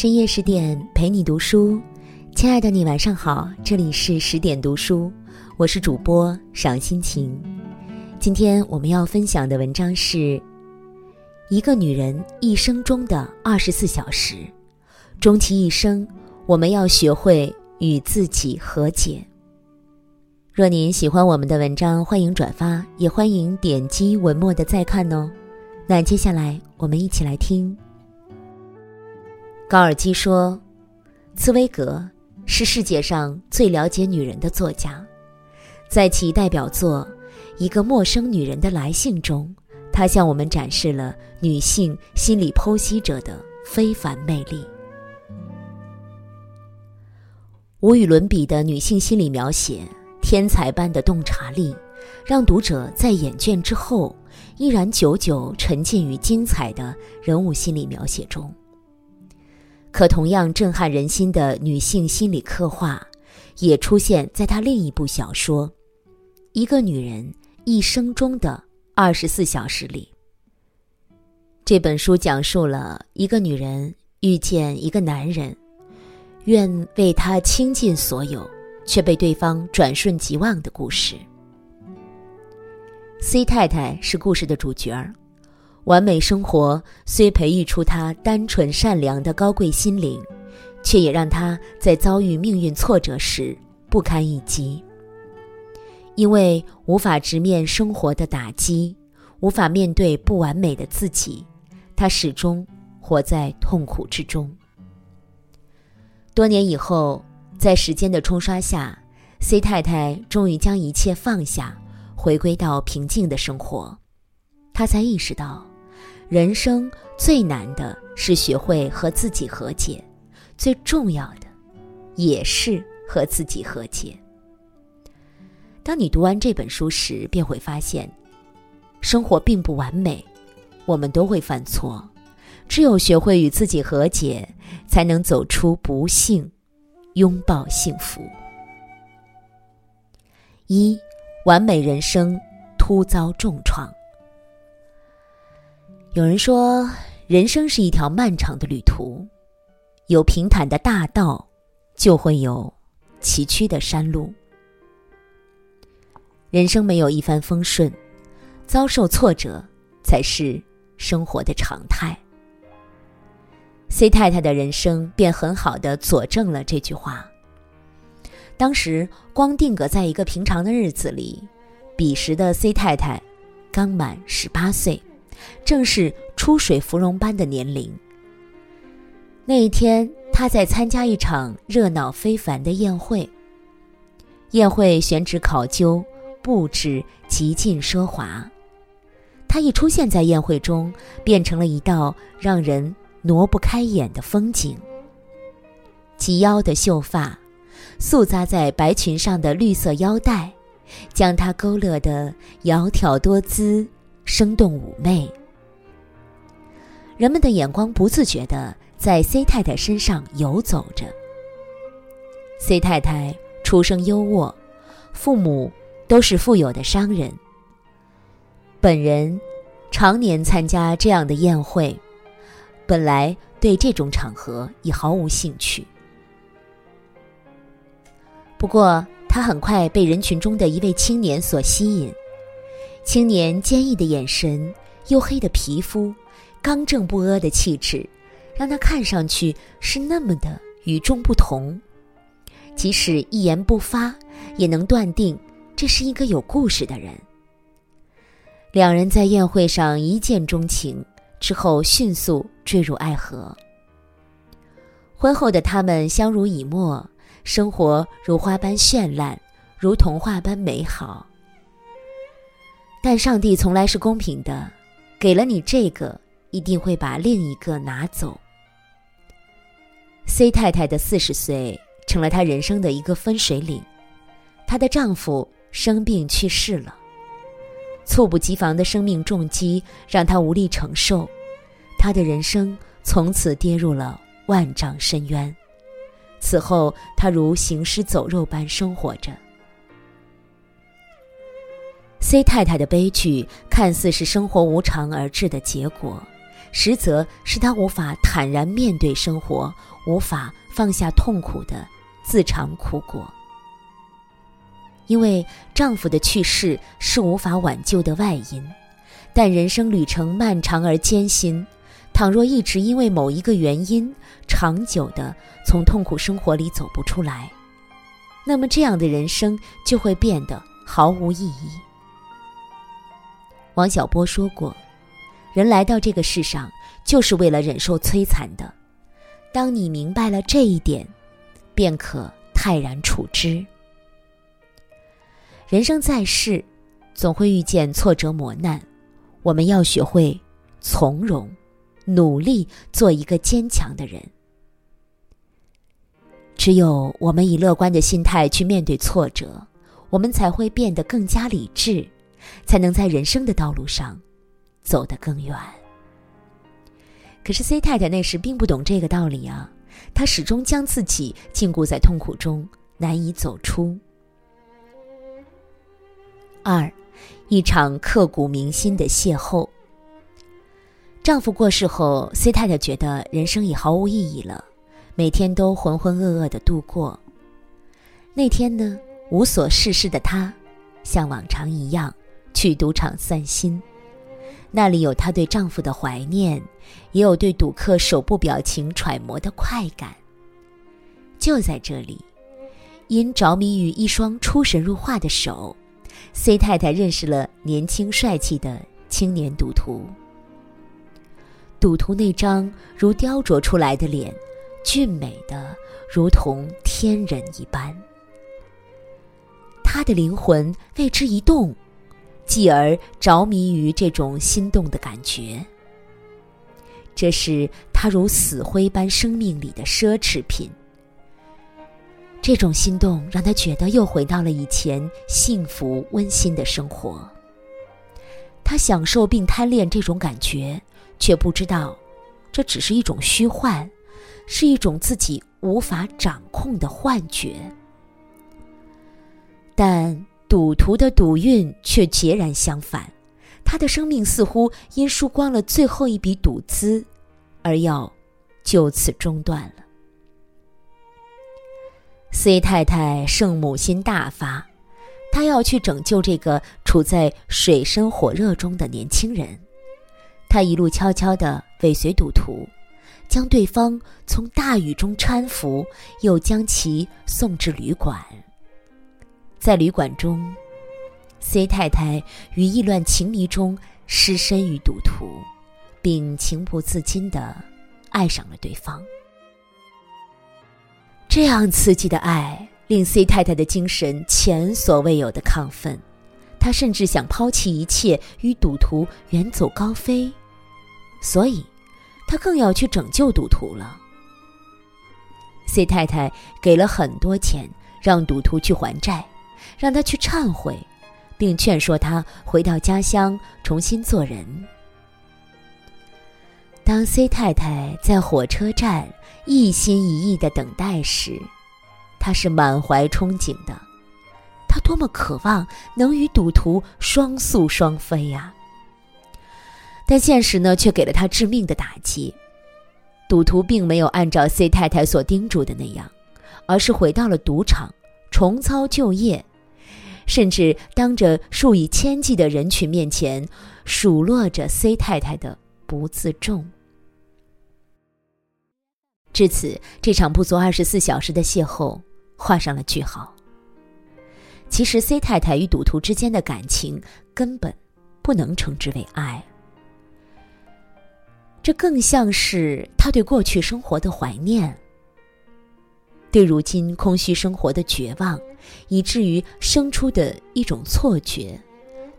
深夜十点陪你读书，亲爱的你晚上好，这里是十点读书，我是主播赏心情。今天我们要分享的文章是一个女人一生中的二十四小时，终其一生，我们要学会与自己和解。若您喜欢我们的文章，欢迎转发，也欢迎点击文末的再看哦。那接下来我们一起来听。高尔基说：“茨威格是世界上最了解女人的作家，在其代表作《一个陌生女人的来信》中，他向我们展示了女性心理剖析者的非凡魅力。无与伦比的女性心理描写，天才般的洞察力，让读者在眼倦之后，依然久久沉浸于精彩的人物心理描写中。”可同样震撼人心的女性心理刻画，也出现在她另一部小说《一个女人一生中的二十四小时》里。这本书讲述了一个女人遇见一个男人，愿为他倾尽所有，却被对方转瞬即忘的故事。C 太太是故事的主角儿。完美生活虽培育出他单纯善良的高贵心灵，却也让他在遭遇命运挫折时不堪一击。因为无法直面生活的打击，无法面对不完美的自己，他始终活在痛苦之中。多年以后，在时间的冲刷下，C 太太终于将一切放下，回归到平静的生活。她才意识到。人生最难的是学会和自己和解，最重要的也是和自己和解。当你读完这本书时，便会发现，生活并不完美，我们都会犯错，只有学会与自己和解，才能走出不幸，拥抱幸福。一，完美人生突遭重创。有人说，人生是一条漫长的旅途，有平坦的大道，就会有崎岖的山路。人生没有一帆风顺，遭受挫折才是生活的常态。C 太太的人生便很好的佐证了这句话。当时光定格在一个平常的日子里，彼时的 C 太太刚满十八岁。正是出水芙蓉般的年龄。那一天，他在参加一场热闹非凡的宴会。宴会选址考究，布置极尽奢华。他一出现在宴会中，变成了一道让人挪不开眼的风景。及腰的秀发，素扎在白裙上的绿色腰带，将她勾勒得窈窕多姿。生动妩媚，人们的眼光不自觉地在 C 太太身上游走着。C 太太出生优渥，父母都是富有的商人。本人常年参加这样的宴会，本来对这种场合已毫无兴趣。不过，他很快被人群中的一位青年所吸引。青年坚毅的眼神、黝黑的皮肤、刚正不阿的气质，让他看上去是那么的与众不同。即使一言不发，也能断定这是一个有故事的人。两人在宴会上一见钟情，之后迅速坠入爱河。婚后的他们相濡以沫，生活如花般绚烂，如童话般美好。但上帝从来是公平的，给了你这个，一定会把另一个拿走。C 太太的四十岁成了她人生的一个分水岭，她的丈夫生病去世了，猝不及防的生命重击让她无力承受，她的人生从此跌入了万丈深渊。此后，她如行尸走肉般生活着。C 太太的悲剧看似是生活无常而致的结果，实则是她无法坦然面对生活，无法放下痛苦的自尝苦果。因为丈夫的去世是无法挽救的外因，但人生旅程漫长而艰辛，倘若一直因为某一个原因长久的从痛苦生活里走不出来，那么这样的人生就会变得毫无意义。王小波说过：“人来到这个世上就是为了忍受摧残的，当你明白了这一点，便可泰然处之。”人生在世，总会遇见挫折磨难，我们要学会从容，努力做一个坚强的人。只有我们以乐观的心态去面对挫折，我们才会变得更加理智，才能在人生的道路上走得更远。可是 C 太太那时并不懂这个道理啊，她始终将自己禁锢在痛苦中，难以走出。二，一场刻骨铭心的邂逅。丈夫过世后，C 太太觉得人生已毫无意义了，每天都浑浑噩噩的度过。那天呢，无所事事的她，像往常一样去赌场散心。那里有她对丈夫的怀念，也有对赌客手部表情揣摩的快感。就在这里，因着迷于一双出神入化的手。C 太太认识了年轻帅气的青年赌徒。赌徒那张如雕琢出来的脸，俊美的如同天人一般。他的灵魂为之一动，继而着迷于这种心动的感觉。这是他如死灰般生命里的奢侈品。这种心动让他觉得又回到了以前幸福温馨的生活。他享受并贪恋这种感觉，却不知道，这只是一种虚幻，是一种自己无法掌控的幻觉。但赌徒的赌运却截然相反，他的生命似乎因输光了最后一笔赌资，而要就此中断了。C 太太圣母心大发，她要去拯救这个处在水深火热中的年轻人。她一路悄悄地尾随赌徒，将对方从大雨中搀扶，又将其送至旅馆。在旅馆中，C 太太于意乱情迷中失身于赌徒，并情不自禁地爱上了对方。这样刺激的爱令 C 太太的精神前所未有的亢奋，她甚至想抛弃一切与赌徒远走高飞，所以，她更要去拯救赌徒了。C 太太给了很多钱，让赌徒去还债，让他去忏悔，并劝说他回到家乡重新做人。当 C 太太在火车站一心一意的等待时，她是满怀憧憬的。她多么渴望能与赌徒双宿双飞呀！但现实呢，却给了她致命的打击。赌徒并没有按照 C 太太所叮嘱的那样，而是回到了赌场重操旧业，甚至当着数以千计的人群面前数落着 C 太太的不自重。至此，这场不足二十四小时的邂逅画上了句号。其实，C 太太与赌徒之间的感情根本不能称之为爱，这更像是他对过去生活的怀念，对如今空虚生活的绝望，以至于生出的一种错觉，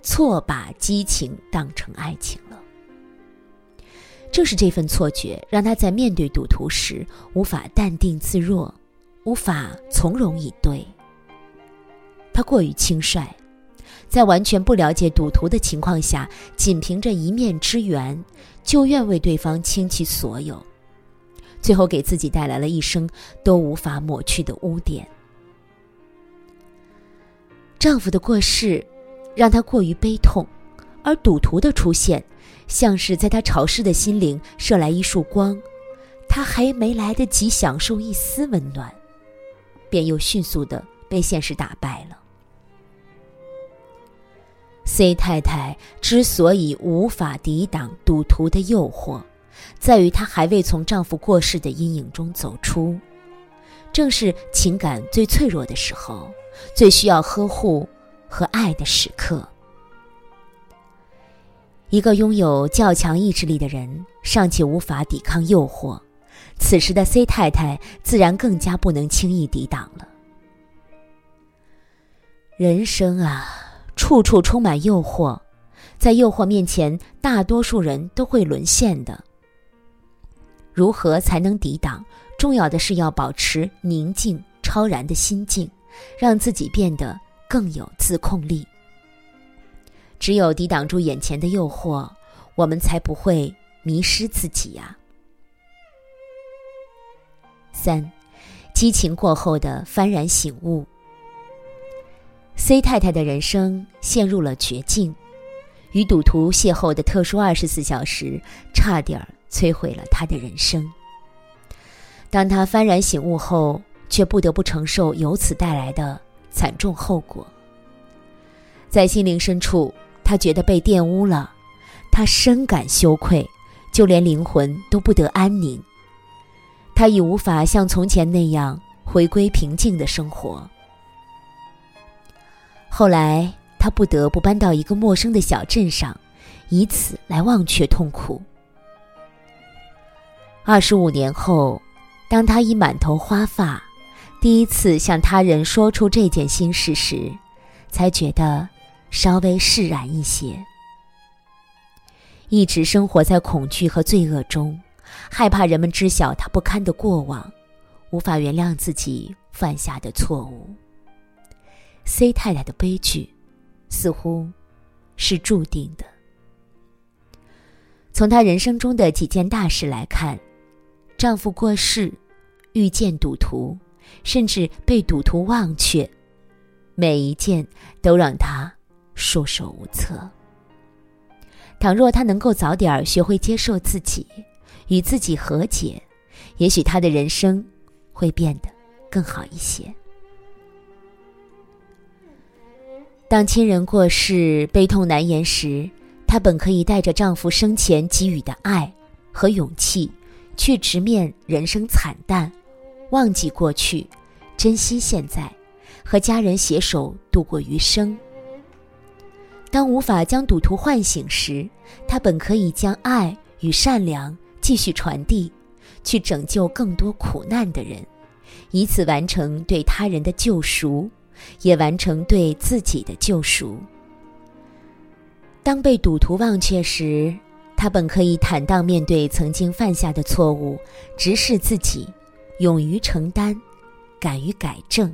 错把激情当成爱情了。正是这份错觉，让他在面对赌徒时无法淡定自若，无法从容以对。他过于轻率，在完全不了解赌徒的情况下，仅凭着一面之缘，就愿为对方倾其所有，最后给自己带来了一生都无法抹去的污点。丈夫的过世，让她过于悲痛，而赌徒的出现。像是在她潮湿的心灵射来一束光，她还没来得及享受一丝温暖，便又迅速的被现实打败了。C 太太之所以无法抵挡赌徒的诱惑，在于她还未从丈夫过世的阴影中走出，正是情感最脆弱的时候，最需要呵护和爱的时刻。一个拥有较强意志力的人尚且无法抵抗诱惑，此时的 C 太太自然更加不能轻易抵挡了。人生啊，处处充满诱惑，在诱惑面前，大多数人都会沦陷的。如何才能抵挡？重要的是要保持宁静、超然的心境，让自己变得更有自控力。只有抵挡住眼前的诱惑，我们才不会迷失自己呀。三，激情过后的幡然醒悟。C 太太的人生陷入了绝境，与赌徒邂逅的特殊二十四小时，差点摧毁了她的人生。当他幡然醒悟后，却不得不承受由此带来的惨重后果。在心灵深处。他觉得被玷污了，他深感羞愧，就连灵魂都不得安宁。他已无法像从前那样回归平静的生活。后来，他不得不搬到一个陌生的小镇上，以此来忘却痛苦。二十五年后，当他已满头花发，第一次向他人说出这件心事时，才觉得。稍微释然一些。一直生活在恐惧和罪恶中，害怕人们知晓他不堪的过往，无法原谅自己犯下的错误。C 太太的悲剧，似乎是注定的。从她人生中的几件大事来看，丈夫过世，遇见赌徒，甚至被赌徒忘却，每一件都让她。束手无策。倘若他能够早点学会接受自己，与自己和解，也许他的人生会变得更好一些。当亲人过世、悲痛难言时，她本可以带着丈夫生前给予的爱和勇气，去直面人生惨淡，忘记过去，珍惜现在，和家人携手度过余生。当无法将赌徒唤醒时，他本可以将爱与善良继续传递，去拯救更多苦难的人，以此完成对他人的救赎，也完成对自己的救赎。当被赌徒忘却时，他本可以坦荡面对曾经犯下的错误，直视自己，勇于承担，敢于改正。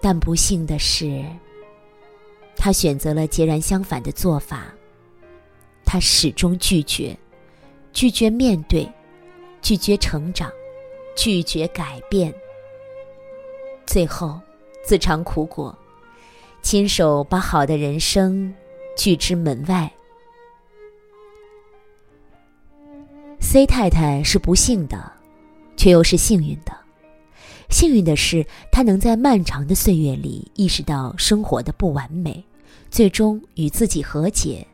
但不幸的是。他选择了截然相反的做法。他始终拒绝，拒绝面对，拒绝成长，拒绝改变。最后，自尝苦果，亲手把好的人生拒之门外。C 太太是不幸的，却又是幸运的。幸运的是，他能在漫长的岁月里意识到生活的不完美。最终与自己和解，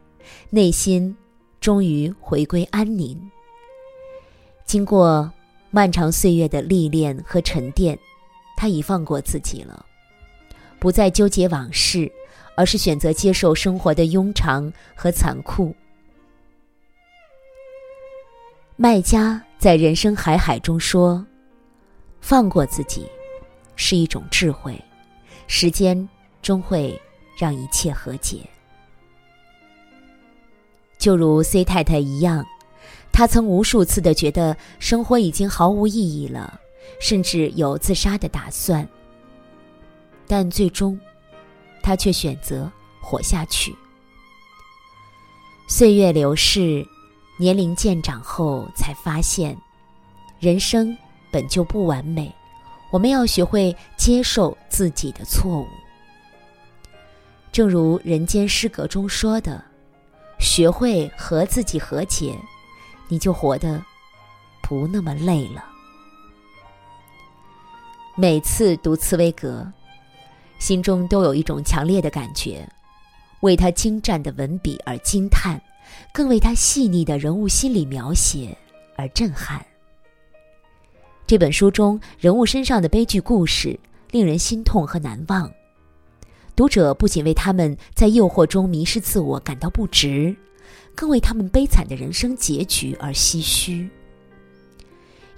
内心终于回归安宁。经过漫长岁月的历练和沉淀，他已放过自己了，不再纠结往事，而是选择接受生活的庸常和残酷。卖家在人生海海中说：“放过自己，是一种智慧，时间终会。”让一切和解。就如 C 太太一样，她曾无数次的觉得生活已经毫无意义了，甚至有自杀的打算。但最终，她却选择活下去。岁月流逝，年龄渐长后，才发现，人生本就不完美，我们要学会接受自己的错误。正如《人间失格》中说的：“学会和自己和解，你就活得不那么累了。每次读茨威格，心中都有一种强烈的感觉，为他精湛的文笔而惊叹，更为他细腻的人物心理描写而震撼。这本书中人物身上的悲剧故事令人心痛和难忘，读者不仅为他们在诱惑中迷失自我感到不值，更为他们悲惨的人生结局而唏嘘。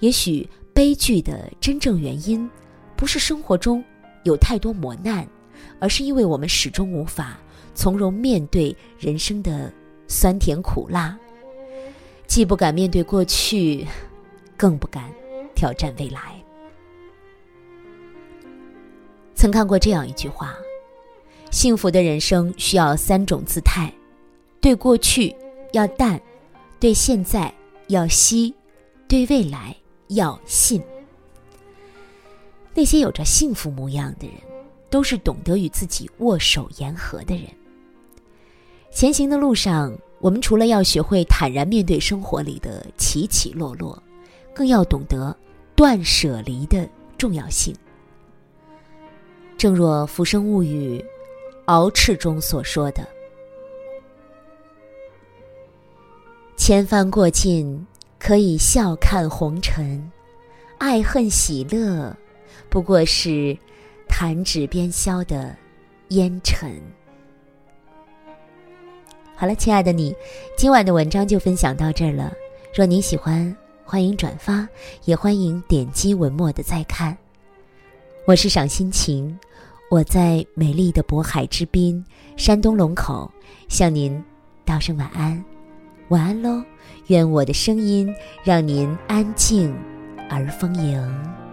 也许悲剧的真正原因，不是生活中有太多磨难，而是因为我们始终无法从容面对人生的酸甜苦辣，既不敢面对过去，更不敢。挑战未来。曾看过这样一句话：幸福的人生需要三种姿态，对过去要淡，对现在要惜，对未来要信。那些有着幸福模样的人，都是懂得与自己握手言和的人。前行的路上，我们除了要学会坦然面对生活里的起起落落，更要懂得。断舍离的重要性，正若《浮生物语》敖赤中所说的：“千帆过尽，可以笑看红尘；爱恨喜乐，不过是弹指边消的烟尘。”好了，亲爱的你，今晚的文章就分享到这儿了。若你喜欢，欢迎转发，也欢迎点击文末的再看。我是赏心情，我在美丽的渤海之滨，山东龙口，向您道声晚安，晚安喽！愿我的声音让您安静而丰盈。